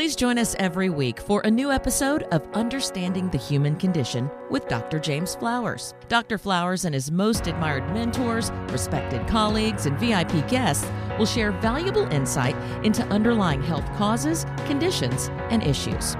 Please join us every week for a new episode of Understanding the Human Condition with Dr. James Flowers. Dr. Flowers and his most admired mentors, respected colleagues, and VIP guests will share valuable insight into underlying health causes, conditions, and issues.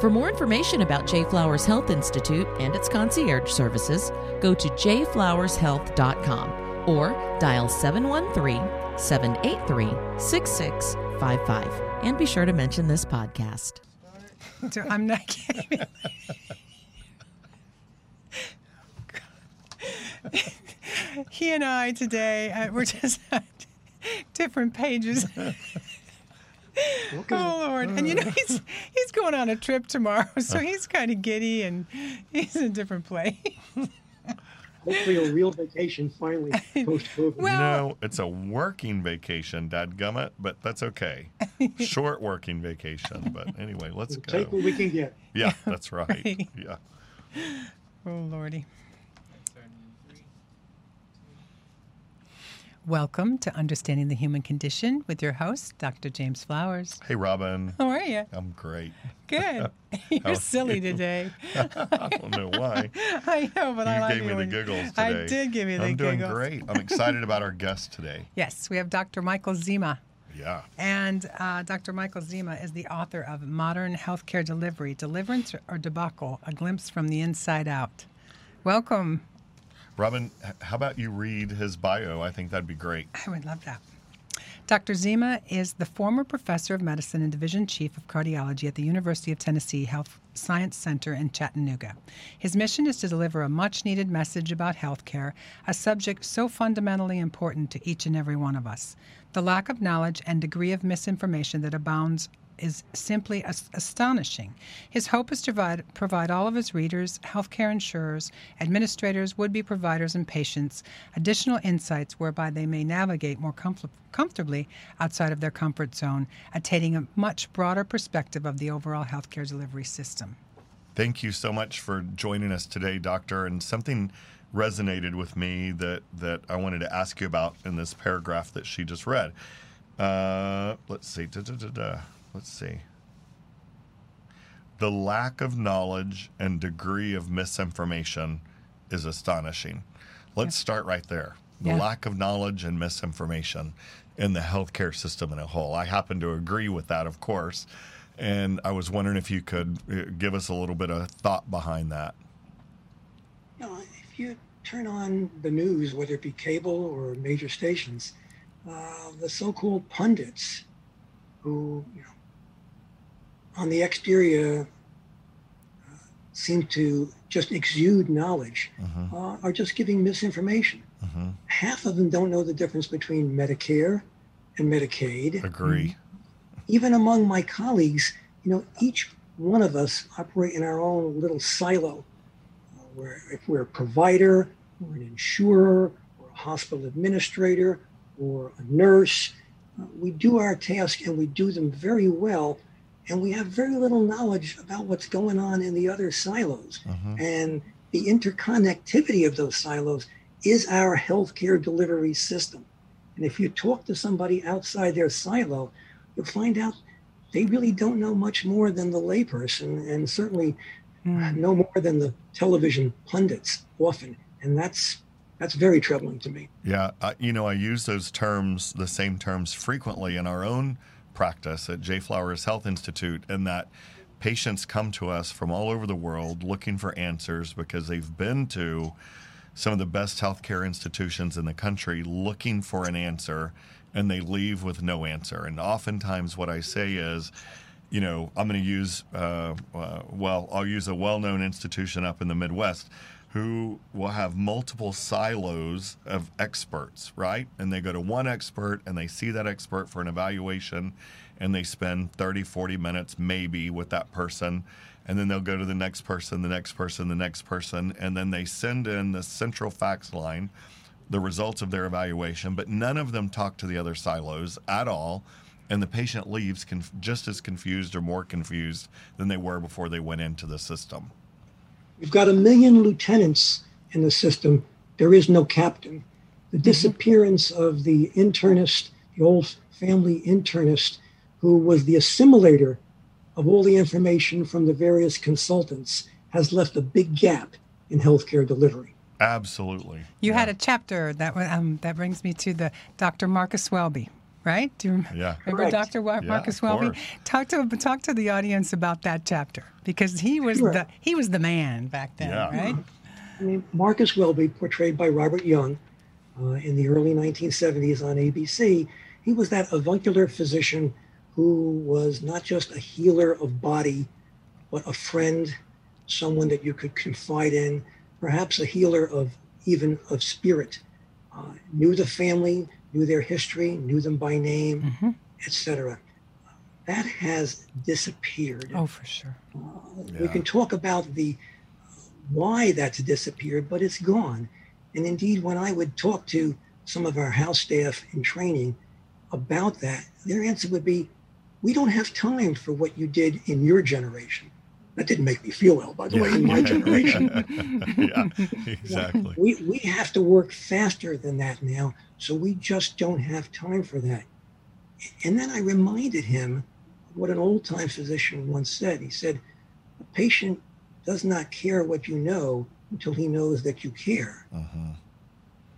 For more information about J. Flowers Health Institute and its concierge services, go to jflowershealth.com or dial 713 783 6655. And be sure to mention this podcast. So I'm not kidding. he and I today, uh, we're just on different pages. Oh Lord! And you know he's he's going on a trip tomorrow, so he's kind of giddy and he's in a different place. Hopefully, a real vacation finally post COVID. Well- you know, it's a working vacation, Dad dadgummit, but that's okay. Short working vacation, but anyway, let's we'll go. take what we can get. Yeah, that's right. Right. Yeah. Oh Lordy! Welcome to Understanding the Human Condition with your host, Dr. James Flowers. Hey, Robin. How are you? I'm great. Good. You're silly you? today. I don't know why. I know, but I you like gave me the giggles today. I did give you the I'm doing giggles. great. I'm excited about our guest today. Yes, we have Dr. Michael Zema. Yeah. And uh, Dr. Michael Zema is the author of Modern Healthcare Delivery Deliverance or Debacle A Glimpse from the Inside Out. Welcome. Robin, how about you read his bio? I think that'd be great. I would love that. Dr. Zema is the former professor of medicine and division chief of cardiology at the University of Tennessee Health Science Center in Chattanooga. His mission is to deliver a much needed message about healthcare, a subject so fundamentally important to each and every one of us. The lack of knowledge and degree of misinformation that abounds is simply as- astonishing. His hope is to provide, provide all of his readers, healthcare insurers, administrators, would be providers, and patients additional insights whereby they may navigate more comfort- comfortably outside of their comfort zone, attaining a much broader perspective of the overall healthcare delivery system. Thank you so much for joining us today, Doctor. And something resonated with me that, that I wanted to ask you about in this paragraph that she just read. Uh, let's see. Da, da, da. Let's see. The lack of knowledge and degree of misinformation is astonishing. Let's start right there. The Yeah. lack of knowledge and misinformation in the healthcare system in a whole. I happen to agree with that, of course. And I was wondering if you could uh, give us a little bit of thought behind that. You know, if you turn on the news, whether it be cable or major stations, uh, the so-called pundits who, you know, on the exterior uh, seem to just exude knowledge uh, are just giving misinformation. Mhm. Half of them don't know the difference between Medicare and Medicaid. Agree. even among my colleagues, you know, each one of us operate in our own little silo. Uh, where if we're a provider, or an insurer, or a hospital administrator, or a nurse, uh, we do our task and we do them very well, and we have very little knowledge about what's going on in the other silos. Mhm. And the interconnectivity of those silos is our healthcare delivery system. And if you talk to somebody outside their silo, you'll find out they really don't know much more than the layperson, and certainly no more than the television pundits often. And that's that's very troubling to me. Yeah, I, you know, I use those terms, the same terms, frequently in our own practice at J. Flowers Health Institute, in that patients come to us from all over the world looking for answers because they've been to some of the best healthcare institutions in the country looking for an answer, and they leave with no answer. And oftentimes, what I say is, you know, I'm going to use, uh, uh, well, I'll use a well known institution up in the Midwest who will have multiple silos of experts, right? And they go to one expert and they see that expert for an evaluation and they spend 30, 40 minutes maybe with that person. And then they'll go to the next person, the next person, the next person. And then they send in the central fax line the results of their evaluation, but none of them talk to the other silos at all. And the patient leaves conf- just as confused or more confused than they were before they went into the system. We've got a million lieutenants in the system. There is no captain. The disappearance of the internist, the old family internist, who was the assimilator of all the information from the various consultants, has left a big gap in healthcare delivery. Absolutely. You Yeah. had a chapter that um, that brings me to the Dr. Marcus Welby, right? Do you rem- Yeah. remember Dr. Wa- Yeah, Marcus Welby? course. Talk to talk to the audience about that chapter because he was Sure. the he was the man back then, Yeah. right? I mean, Marcus Welby, portrayed by Robert Young uh, in the early 1970s on ABC, he was that avuncular physician who was not just a healer of body, but a friend, someone that you could confide in, perhaps a healer of even of spirit. Uh, knew the family, knew their history, knew them by name, Mhm. etc. That has disappeared. Oh, for sure. We Yeah. can talk about the why that's disappeared, but it's gone. And indeed, when I would talk to some of our house staff in training about that, their answer would be, "We don't have time for what you did in your generation." That didn't make me feel well, by the way, in my generation. yeah, exactly. We we have to work faster than that now, so we just don't have time for that. And then I reminded him of what an old time physician once said. He said, "A patient does not care what you know until he knows that you care." hmm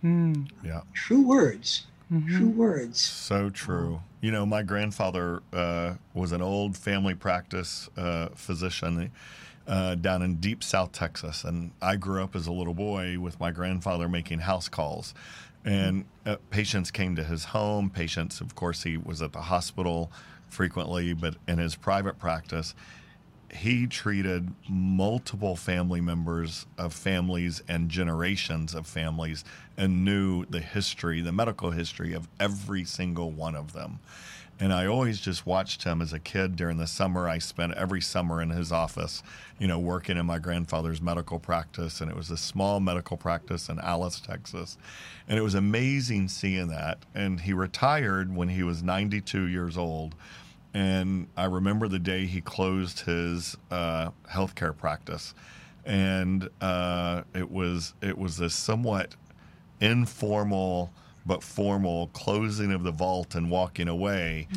Mm, Yeah, True words. mhm. True words. so true. You know, my grandfather uh, was an old family practice uh, physician uh, down in deep South Texas, and I grew up as a little boy with my grandfather making house calls. And uh, patients came to his home. Patients, of course, he was at the hospital frequently, but in his private practice, he treated multiple family members of families and generations of families and knew the history, the medical history of every single one of them. And I always just watched him as a kid during the summer. I spent every summer in his office, you know, working in my grandfather's medical practice. And it was a small medical practice in Alice, Texas. And it was amazing seeing that. And he retired when he was 92 years old. And I remember the day he closed his uh, healthcare practice, and uh, it was it was this somewhat informal but formal closing of the vault and walking away.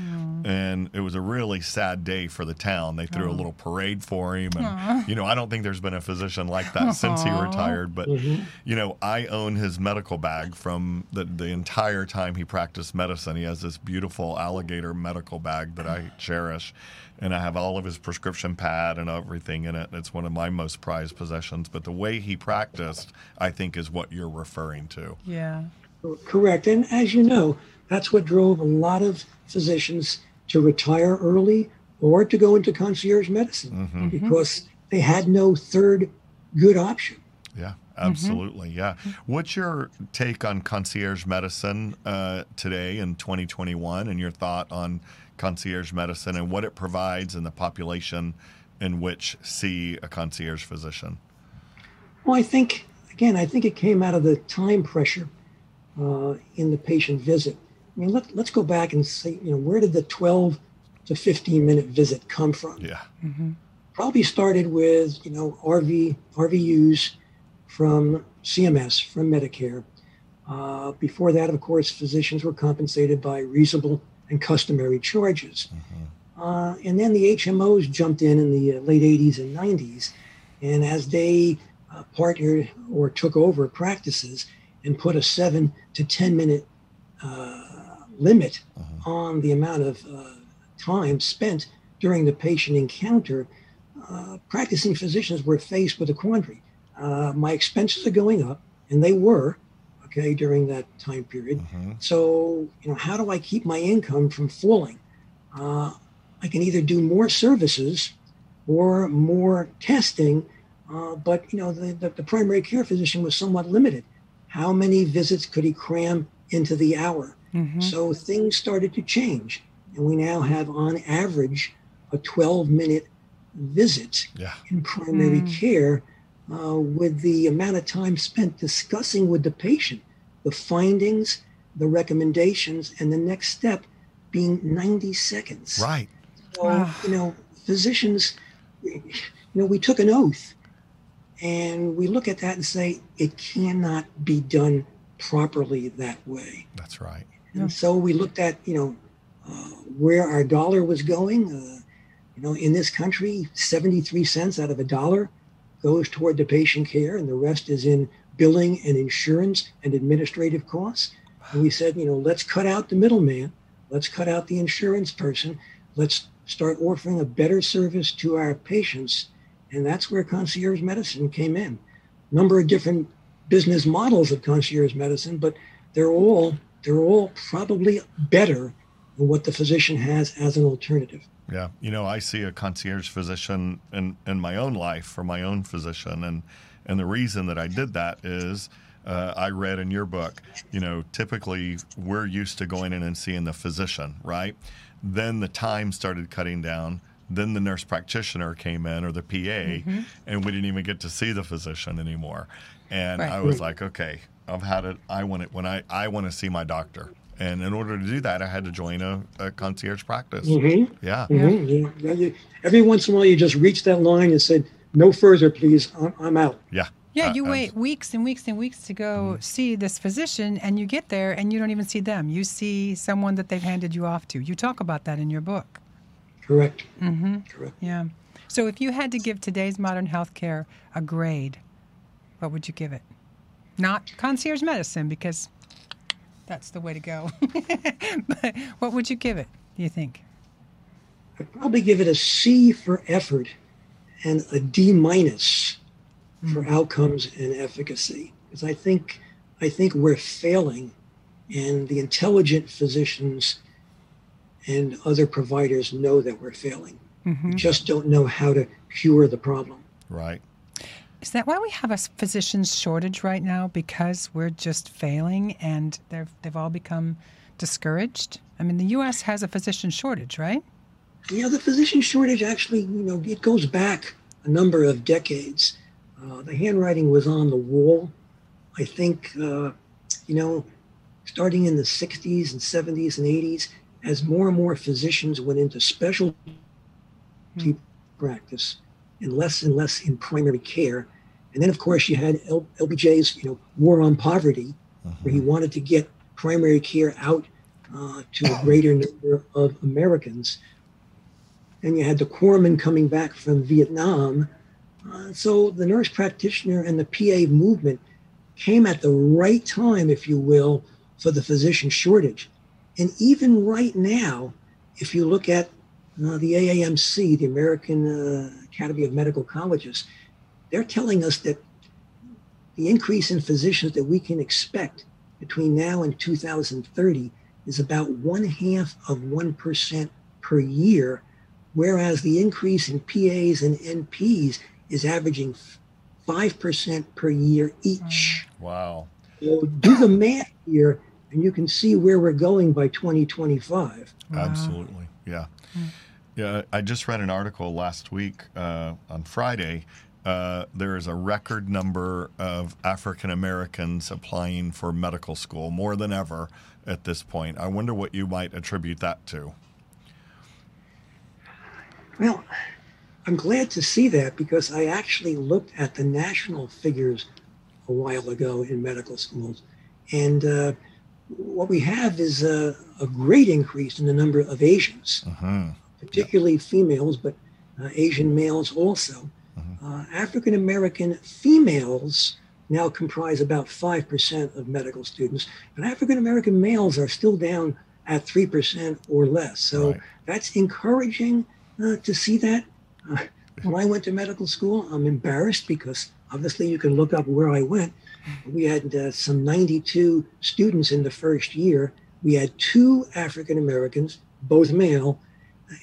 And it was a really sad day for the town. They threw a little parade for him, and you know I don't think there's been a physician like that since he retired. But Mhm. you know, I own his medical bag from the, the entire time he practiced medicine. He has this beautiful alligator medical bag that I cherish. And I have all of his prescription pad and everything in it. It's one of my most prized possessions. But the way he practiced, I think, is what you're referring to. Yeah. Correct. And as you know, that's what drove a lot of physicians to retire early or to go into concierge medicine hmm because they had no third good option. Yeah, absolutely. Yeah. What's your take on concierge medicine uh, today in 2021 and your thought on concierge medicine and what it provides in the population in which see a concierge physician? Well, I think, again, I think it came out of the time pressure uh, in the patient visit. I mean, let, let's go back and say, you know, where did the 12 to 15 minute visit come from? Yeah. hmm Probably started with, you know, RV, RVUs from CMS, from Medicare. Uh, before that, of course, physicians were compensated by reasonable and customary charges. Uh, and then the HMOs jumped in in the uh, late 80s and 90s. And as they uh, partnered or took over practices and put a seven to 10 minute uh, limit Mhm. on the amount of uh, time spent during the patient encounter, uh, practicing physicians were faced with a quandary. Uh, my expenses are going up, and they were, okay, during that time period. Mhm. So, you know, how do I keep my income from falling? Uh, I can either do more services or more testing uh, but you know the, the, the primary care physician was somewhat limited. How many visits could he cram into the hour? Mm-hmm. So things started to change, and we now have on average a 12 minute visit Yeah. in primary Mm. care uh, with the amount of time spent discussing with the patient the findings, the recommendations, and the next step being 90 seconds. Right. So, Wow. you know, physicians, you know, we took an oath and we look at that and say it cannot be done properly that way. That's right. Yeah. And so we looked at, you know, uh, where our dollar was going. Uh, you know, in this country, 73 cents out of a dollar goes toward the patient care, and the rest is in billing and insurance and administrative costs. And we said, you know, let's cut out the middleman. Let's cut out the insurance person. Let's start offering a better service to our patients. And that's where concierge medicine came in. Number of different business models of concierge medicine, but they're all they're all probably better than what the physician has as an alternative. Yeah, you know, I see a concierge physician in in my own life for my own physician, and and the reason that I did that is uh, I read in your book, you know, typically we're used to going in and seeing the physician, right? Then the time started cutting down. Then the nurse practitioner came in or the PA, and we didn't even get to see the physician anymore. And Right. I was like, okay, I've had it. I want it when I I want to see my doctor. And in order to do that, I had to join a, a concierge practice. Mm-hmm. Yeah. Mhm. Yeah, every once in a while, you just reach that line and said, "No further, please. I'm, I'm out." Yeah. Yeah, Uh, you um, wait weeks and weeks and weeks to go see this physician, and you get there and you don't even see them. You see someone that they've handed you off to. You talk about that in your book. Correct. Mm-hmm. Correct. Yeah. So if you had to give today's modern healthcare a grade, what would you give it? Not concierge medicine, because that's the way to go. but what would you give it, do you think? I'd probably give it a C for effort and a D minus for outcomes and efficacy. Because I think I think we're failing, and the intelligent physicians and other providers know that we're failing. Mm-hmm. We just don't know how to cure the problem. Right. Is that why we have a physicians shortage right now? Because we're just failing and they've, they've all become discouraged? I mean, the U.S. has a physician shortage, right? Yeah, the physician shortage actually, you know, it goes back a number of decades. Uh, the handwriting was on the wall. I think, uh, you know, starting in the 60s and 70s and 80s, as more and more physicians went into specialty practice and less and less in primary care. And then, of course, you had L- LBJ's, you know, war on poverty, where he wanted to get primary care out uh, to a greater number of Americans. And you had the corpsmen coming back from Vietnam. Uh, so the nurse practitioner and the PA movement came at the right time, if you will, for the physician shortage. And even right now, if you look at uh, the AAMC, the American uh, Academy of Medical Colleges, they're telling us that the increase in physicians that we can expect between now and 2030 is about one half of 1% per year, whereas the increase in PAs and NPs is averaging 5% per year each. Wow. So do the math here, and you can see where we're going by 2025. Wow. Absolutely. Yeah. Yeah. I just read an article last week uh, on Friday. Uh, there is a record number of African Americans applying for medical school, more than ever at this point. I wonder what you might attribute that to. Well, I'm glad to see that because I actually looked at the national figures a while ago in medical schools. And uh, what we have is a, a, great increase in the number of Asians, uh-huh. particularly females, but uh, Asian males also. Uh, African American females now comprise about 5% of medical students, but African American males are still down at 3% or less. So Right. that's encouraging uh, to see that. Uh, when I went to medical school, I'm embarrassed because obviously you can look up where I went. We had uh, some 92 students in the first year. We had two African Americans, both male,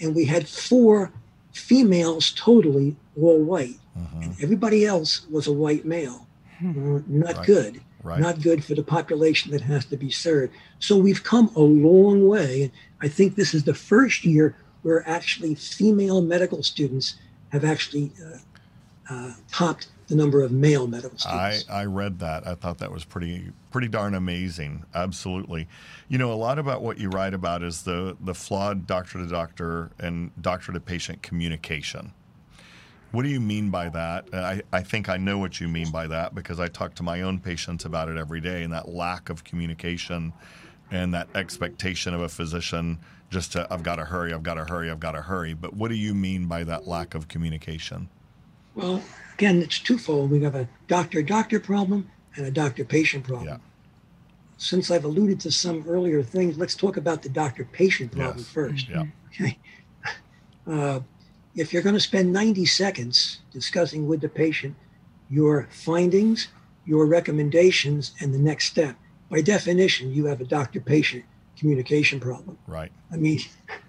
and we had four females totally all white. and everybody else was a white male. Uh, not Right. good. Right. Not good for the population that has to be served. So we've come a long way. And I think this is the first year where actually female medical students have actually uh, uh, topped the number of male medical I, students. I I read that. I thought that was pretty pretty darn amazing. Absolutely. You know, a lot about what you write about is the the flawed doctor to doctor and doctor to patient communication. What do you mean by that? I, I think I know what you mean by that because I talk to my own patients about it every day and that lack of communication and that expectation of a physician just to, I've got to hurry, I've got to hurry, I've got to hurry. But what do you mean by that lack of communication? Well, again, it's twofold. We have a doctor doctor problem and a doctor patient problem. Yeah. Since I've alluded to some earlier things, let's talk about the doctor patient problem Yes. first. Yeah. Okay. Uh, if you're going to spend 90 seconds discussing with the patient your findings, your recommendations, and the next step, by definition, you have a doctor patient communication problem. Right. I mean,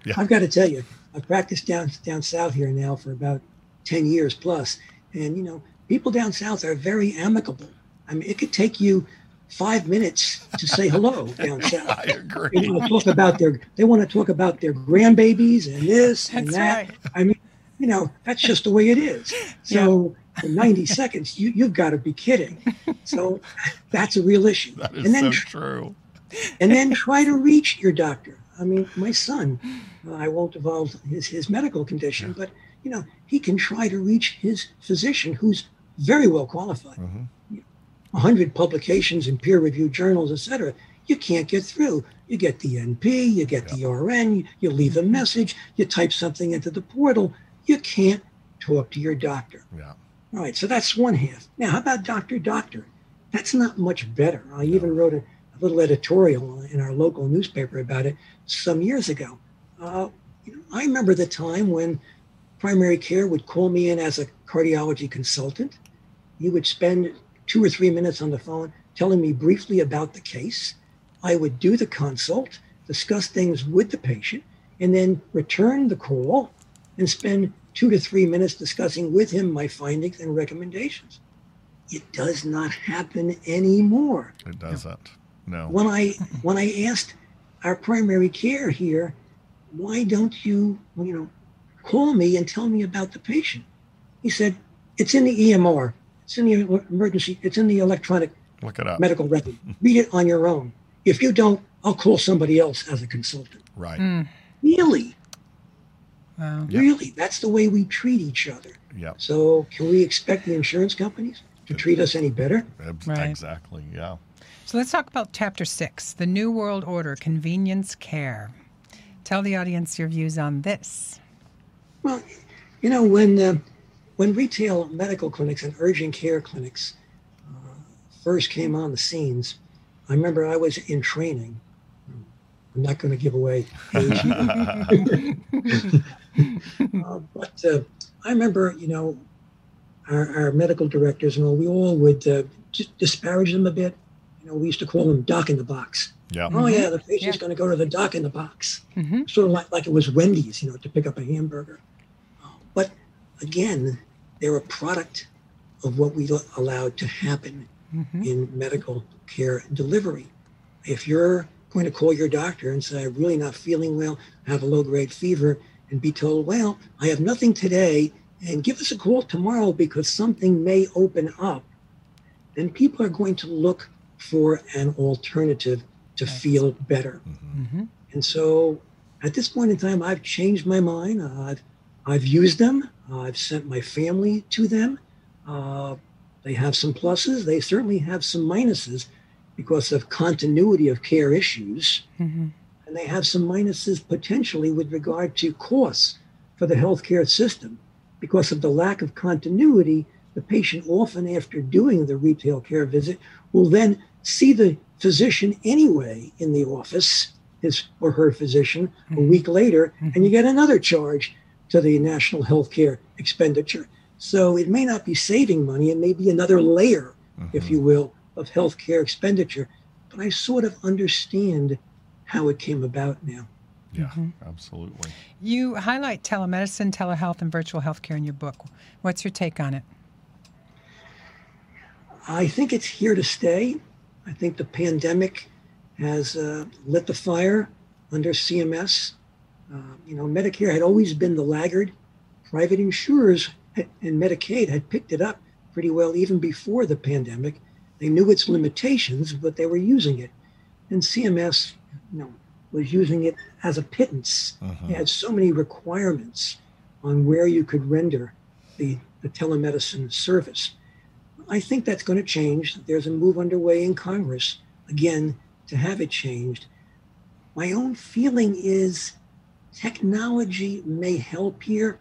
Yeah. I've got to tell you, I've practiced down down south here now for about ten years plus, and you know, people down south are very amicable. I mean, it could take you five minutes to say hello down south. I They agree. want to talk about their they want to talk about their grandbabies and this and that. right. I mean, you know, that's just the way it is. So for 90 seconds, you, you've got to be kidding. So that's a real issue. That is and then so true. and then try to reach your doctor. I mean, my son, uh, I won't divulge his, his medical condition, but you know, he can try to reach his physician who's very well qualified. Mhm. A hundred publications in peer-reviewed journals, et cetera. You can't get through. You get the NP, you get the RN, you, leave a message, you type something into the portal. You can't talk to your doctor. Yeah. All right, so that's one half. Now, how about doctor, doctor? That's not much better. I even wrote a, a little editorial in our local newspaper about it some years ago. Uh, you know, I remember the time when primary care would call me in as a cardiology consultant. You would spend two or three minutes on the phone telling me briefly about the case. I would do the consult, discuss things with the patient, and then return the call and spend two to three minutes discussing with him my findings and recommendations. It does not happen anymore. It doesn't. No. When I when I asked our primary care here, why don't you you know call me and tell me about the patient? He said, it's in the EMR, it's in the emergency, it's in the electronic Look it up. medical record. Read it on your own. If you don't, I'll call somebody else as a consultant. Right. Mm, Really, wow. Yeah. really, that's the way we treat each other. Yep. So can we expect the insurance companies to treat us any better? Right. Exactly. Yeah. So let's talk about chapter six the New World Order Convenience Care. Tell the audience your views on this. Well, you know, when uh, when retail medical clinics and urgent care clinics uh, first came on the scenes, I remember I was in training. I'm not going to give away age, uh, but uh, I remember, you know, our, our medical directors and all, we all would uh, just disparage them a bit. You know, we used to call them doc in the box. Yeah. Oh yeah, the patient's Yeah. going to go to the doc in the box Mm-hmm. sort of like, like it was Wendy's, you know, to pick up a hamburger. But again, they're a product of what we allowed to happen hmm in medical care delivery. If you're going to call your doctor and say, I'm really not feeling well, I have a low grade fever, and be told, well, I have nothing today, and give us a call tomorrow because something may open up, then people are going to look for an alternative to Right. feel better. hmm And so at this point in time, I've changed my mind. I've, I've used them. Uh, I've sent my family to them. Uh, they have some pluses. They certainly have some minuses because of continuity of care issues. hmm And they have some minuses potentially with regard to costs for the healthcare system. Because of the lack of continuity, the patient often after doing the retail care visit will then see the physician anyway in the office, his or her physician, a week later, and you get another charge to the national healthcare expenditure. So it may not be saving money, it may be another layer, if you will, of healthcare expenditure. But I sort of understand how it came about now. Yeah. Absolutely. You highlight telemedicine, telehealth, and virtual healthcare in your book. What's your take on it? I think it's here to stay. I think the pandemic has uh, lit the fire under CMS. Uh, you know, Medicare had always been the laggard. Private insurers and Medicaid had picked it up pretty well even before the pandemic. They knew its limitations, but they were using it. And CMS, you know, was using it as a pittance. Uh-huh. It had so many requirements on where you could render the, the telemedicine service. I think that's going to change. There's a move underway in Congress, again, to have it changed. My own feeling is technology may help here.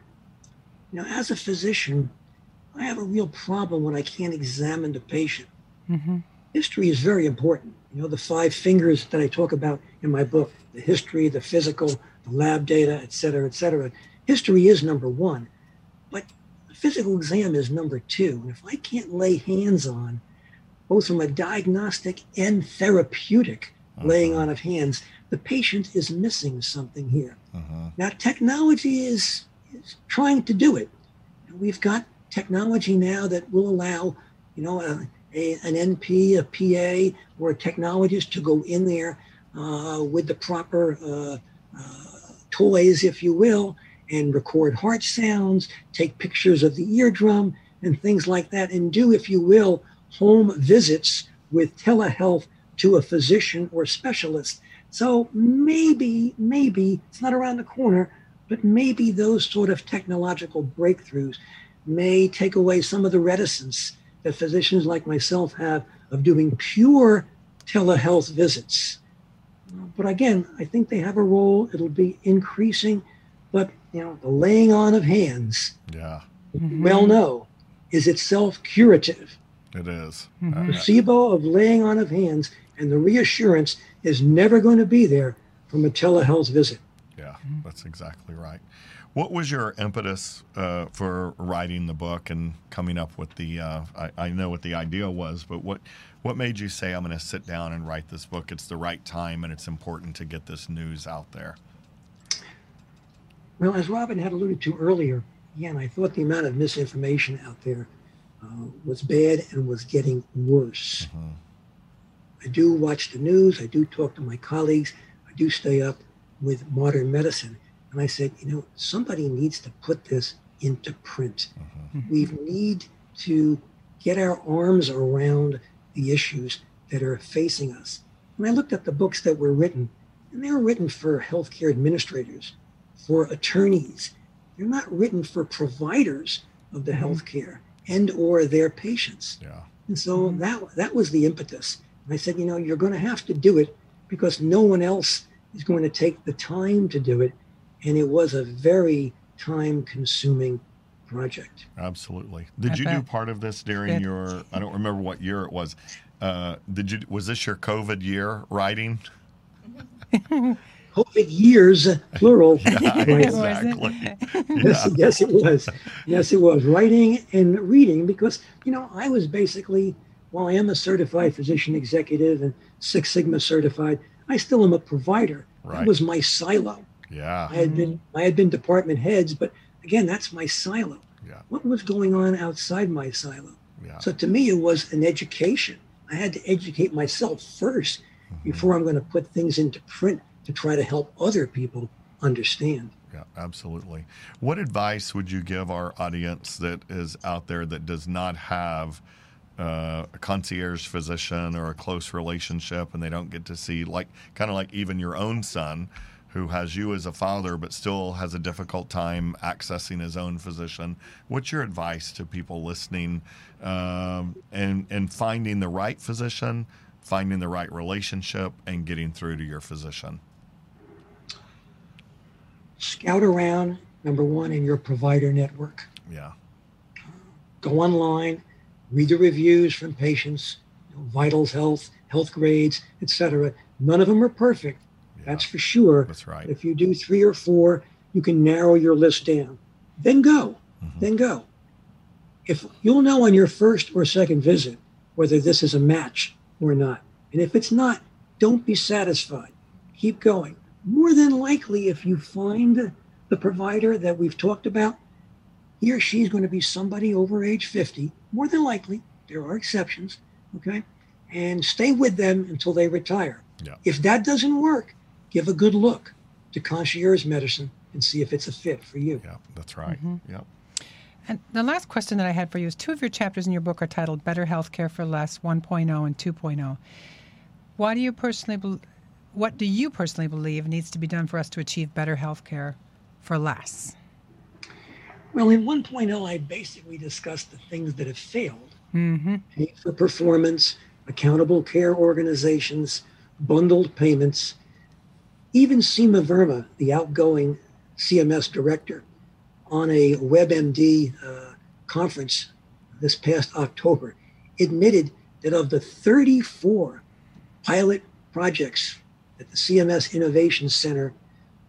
Now, as a physician, I have a real problem when I can't examine the patient. Mm-hmm. History is very important. You know, the five fingers that I talk about in my book the history, the physical, the lab data, et cetera, et cetera. History is number one, but the physical exam is number two. And if I can't lay hands on, both from a diagnostic and therapeutic uh-huh. laying on of hands, the patient is missing something here. Uh-huh. Now, technology is, is trying to do it. We've got technology now that will allow, you know, a, a, an NP, a PA, or a technologist to go in there uh, with the proper uh, uh, toys, if you will, and record heart sounds, take pictures of the eardrum, and things like that, and do, if you will, home visits with telehealth to a physician or specialist. So maybe, maybe it's not around the corner, but maybe those sort of technological breakthroughs may take away some of the reticence that physicians like myself have of doing pure telehealth visits. But again, I think they have a role. It'll be increasing, but you know, the laying on of hands, yeah, mm-hmm. well know, is itself curative. It is. Mm-hmm. The placebo of laying on of hands and the reassurance is never going to be there from a telehealth visit. Yeah, that's exactly right. What was your impetus uh, for writing the book and coming up with the? Uh, I, I, know what the idea was, but what what made you say I'm going to sit down and write this book? It's the right time, and it's important to get this news out there. Well, as Robin had alluded to earlier, again, I thought the amount of misinformation out there uh, was bad and was getting worse. Mm-hmm. I do watch the news. I do talk to my colleagues. I do stay up with modern medicine. And I said, you know, somebody needs to put this into print. Mm-hmm. We need to get our arms around the issues that are facing us. And I looked at the books that were written, and they were written for healthcare administrators, for attorneys. They're not written for providers of the mm-hmm. healthcare and or their patients. Yeah. And so mm-hmm. that that was the impetus. And I said, you know, you're going to have to do it because no one else is going to take the time to do it and it was a very time consuming project. Absolutely. Did you do part of this during your I don't remember what year it was. Uh, did you was this your COVID year writing? COVID years, plural. yeah, exactly. yes, yeah. yes, it was. Yes, it was. Writing and reading because, you know, I was basically, while I am a certified physician executive and Six Sigma certified, I still am a provider. Right. That was my silo. Yeah. I had been I had been department heads, but again, that's my silo. Yeah. What was going on outside my silo? Yeah. So to me, it was an education. I had to educate myself 1st mm-hmm. before I'm going to put things into print to try to help other people understand. Yeah, absolutely. What advice would you give our audience that is out there that does not have uh, a concierge physician or a close relationship and they don't get to see, like, kind of like even your own son? who has you as a father but still has a difficult time accessing his own physician. What's your advice to people listening um, and and finding the right physician, finding the right relationship, and getting through to your physician? Scout around number one in your provider network. Yeah. Go online, read the reviews from patients, you know, Vitals Health, Healthgrades, etc. None of them are perfect that's for sure. That's right. If you do three or four, you can narrow your list down. Then go. Mm-hmm. Then go. If you'll know on your first or second visit whether this is a match or not. And if it's not, don't be satisfied. Keep going. More than likely, if you find the provider that we've talked about, he or she's going to be somebody over age 50, more than likely, There are exceptions, okay? And stay with them until they retire. Yeah. If that doesn't work, give a good look to concierge medicine and see if it's a fit for you. Yeah, that's right. Mm-hmm. Yep. And the last question that I had for you is two of your chapters in your book are titled Better Healthcare for Less 1.0 and 2.0. Why do you personally bel what do you personally believe needs to be done for us to achieve better healthcare for less? Well, in 1.0, I basically discussed the things that have failed Mm-hmm. pay for performance, accountable care organizations, bundled payments. Even Seema Verma, the outgoing CMS director, on a WebMD uh, conference this past October, admitted that of the 34 pilot projects that the CMS Innovation Center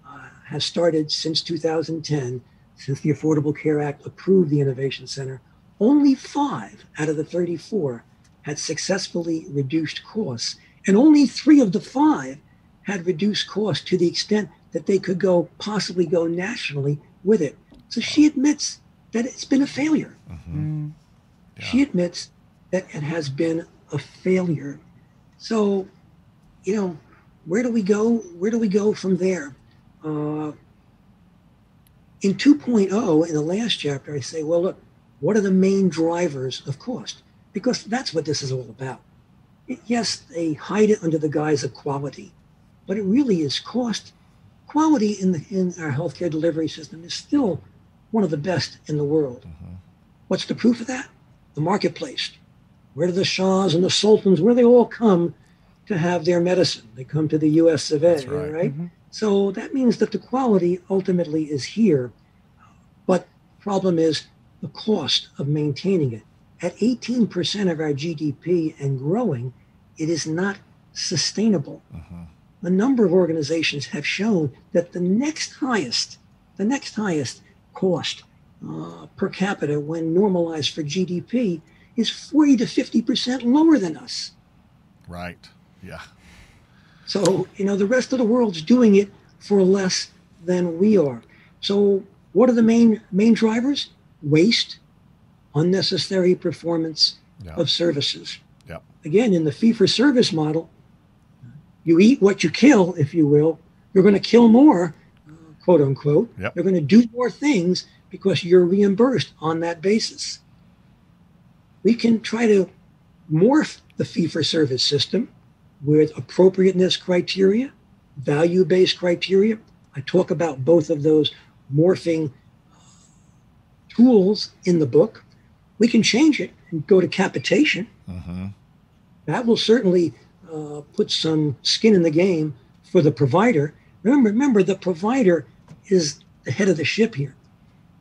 uh, has started since 2010, since the Affordable Care Act approved the Innovation Center, only five out of the 34 had successfully reduced costs, and only three of the five had reduced costs to the extent that they could go possibly go nationally with it. So she admits that it's been a failure. Mm. She admits that it has been a failure. So, you know, where do we go? Where do we go from there? Uh, in 2.0, in the last chapter, I say, well, look, what are the main drivers of cost? Because that's what this is all about. Yes, they hide it under the guise of quality, but it really is cost. Quality in, the, in our healthcare delivery system is still one of the best in the world. Mm-hmm. What's the proof of that? The marketplace. Where do the Shahs and the Sultans, where do they all come to have their medicine? They come to the US of A, That's right. right? Mm-hmm. So that means that the quality ultimately is here. But problem is the cost of maintaining it. At 18% of our GDP and growing, it is not sustainable. A number of organizations have shown that the next highest, the next highest cost uh, per capita when normalized for GDP is 40 to 50% lower than us. Right. Yeah. So, you know, the rest of the world's doing it for less than we are. So, what are the main main drivers? Waste, unnecessary performance Yeah. of services. Yep. Again, in the fee for service model, you eat what you kill, if you will. You're going to kill more, quote unquote. Yep. You're going to do more things because you're reimbursed on that basis. We can try to morph the fee for service system with appropriateness criteria, value based criteria. I talk about both of those morphing tools in the book. We can change it and go to capitation. hmm That will certainly uh, put some skin in the game for the provider. Remember, remember, the provider is the head of the ship here.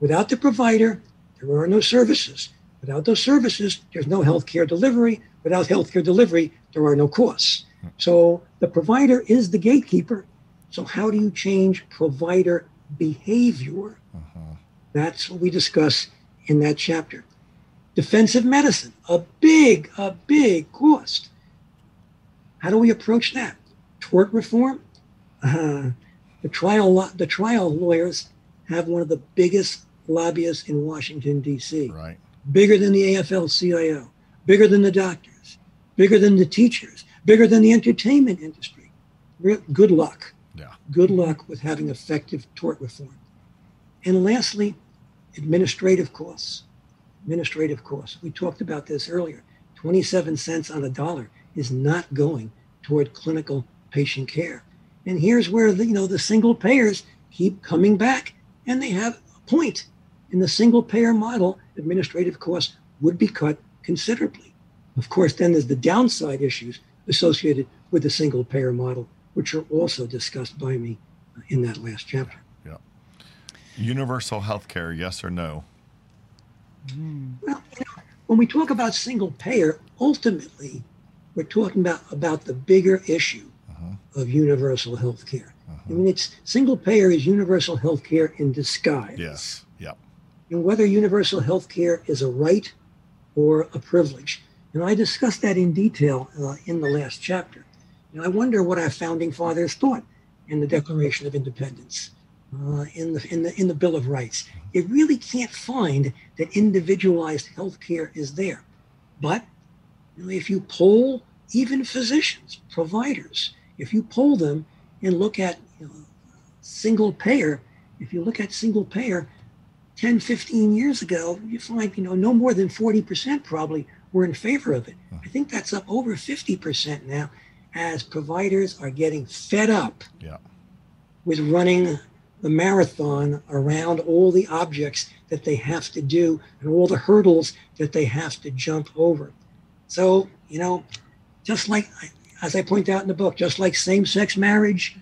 Without the provider, there are no services. Without those services, there's no healthcare delivery. Without healthcare delivery, there are no costs. So the provider is the gatekeeper. So how do you change provider behavior? That's what we discuss in that chapter. Defensive medicine, a big, a big cost. How do we approach that? Tort reform. Uh, the trial, lo- the trial lawyers have one of the biggest lobbyists in Washington D.C. Right. Bigger than the AFL-CIO, bigger than the doctors, bigger than the teachers, bigger than the entertainment industry. Good luck Yeah. good luck with having effective tort reform. And lastly, administrative costs. Administrative costs. We talked about this earlier. 27 cents on a dollar is not going toward clinical patient care. And here's where the, you know the single payers keep coming back and they have a point. In the single payer model, administrative costs would be cut considerably. Of course, then there's the downside issues associated with the single payer model, which are also discussed by me uh, in that last chapter. Yeah. Universal health care, yes or no? Hmm. Well, you know, when we talk about single payer, ultimately, we're talking about, about the bigger issue uh-huh. of universal health care. Uh-huh. I mean, it's single payer is universal health care in disguise. Yes. Yep. and whether universal health care is a right or a privilege. And I discussed that in detail uh, in the last chapter. And I wonder what our founding fathers thought in the Declaration of Independence, uh, in, the, in, the, in the Bill of Rights. You really can't find that individualized health care is there. But you know, if you poll even physicians, providers, if you poll them and look at you know, single payer, if you look at single payer 10, 15 years ago, you find, you know, no more than 40% probably were in favor of it. I think that's up over 50% now as providers are getting fed up Yeah. with running the marathon around all the objects that they have to do and all the hurdles that they have to jump over. So, you know, just like, as I point out in the book, just like same sex marriage,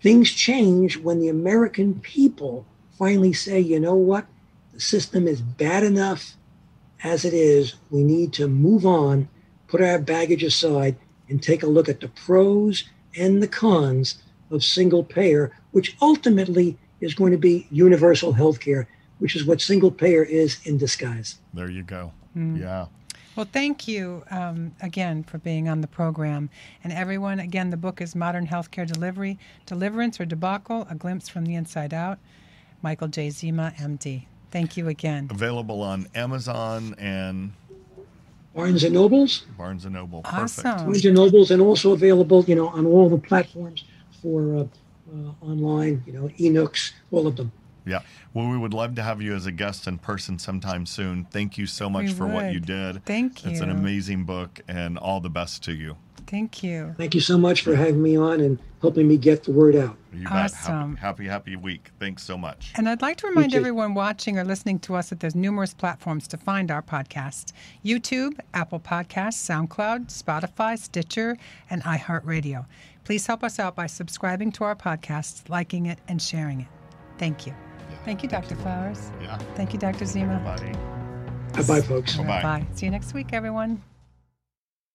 things change when the American people finally say, you know what, the system is bad enough as it is. We need to move on, put our baggage aside, and take a look at the pros and the cons of single payer, which ultimately is going to be universal health care, which is what single payer is in disguise. There you go. Mm. Yeah. Well, thank you um, again for being on the program. And everyone, again, the book is Modern Healthcare Delivery Deliverance or Debacle A Glimpse from the Inside Out. Michael J. Zema, MD. Thank you again. Available on Amazon and Barnes and Nobles, Barnes and Noble. Awesome. Perfect. Barnes and Nobles, and also available, you know, on all the platforms for uh, uh, online, you know, eNooks, all of them. Yeah. Well, we would love to have you as a guest in person sometime soon. Thank you so much We for what you did. Thank you. It's an amazing book, and all the best to you. Thank you. Thank you so much for having me on and helping me get the word out. You. Awesome. Happy, happy, happy week. Thanks so much. And I'd like to remind everyone watching or listening to us that there's numerous platforms to find our podcast YouTube, Apple Podcasts, SoundCloud, Spotify, Stitcher, and iHeartRadio. Please help us out by subscribing to our podcast, liking it, and sharing it. Thank you. Thank you, Dr. Flowers. Yeah. Thank you, Dr. Zema. Bye. Bye bye, folks. Bye-bye. Bye. See you next week, everyone.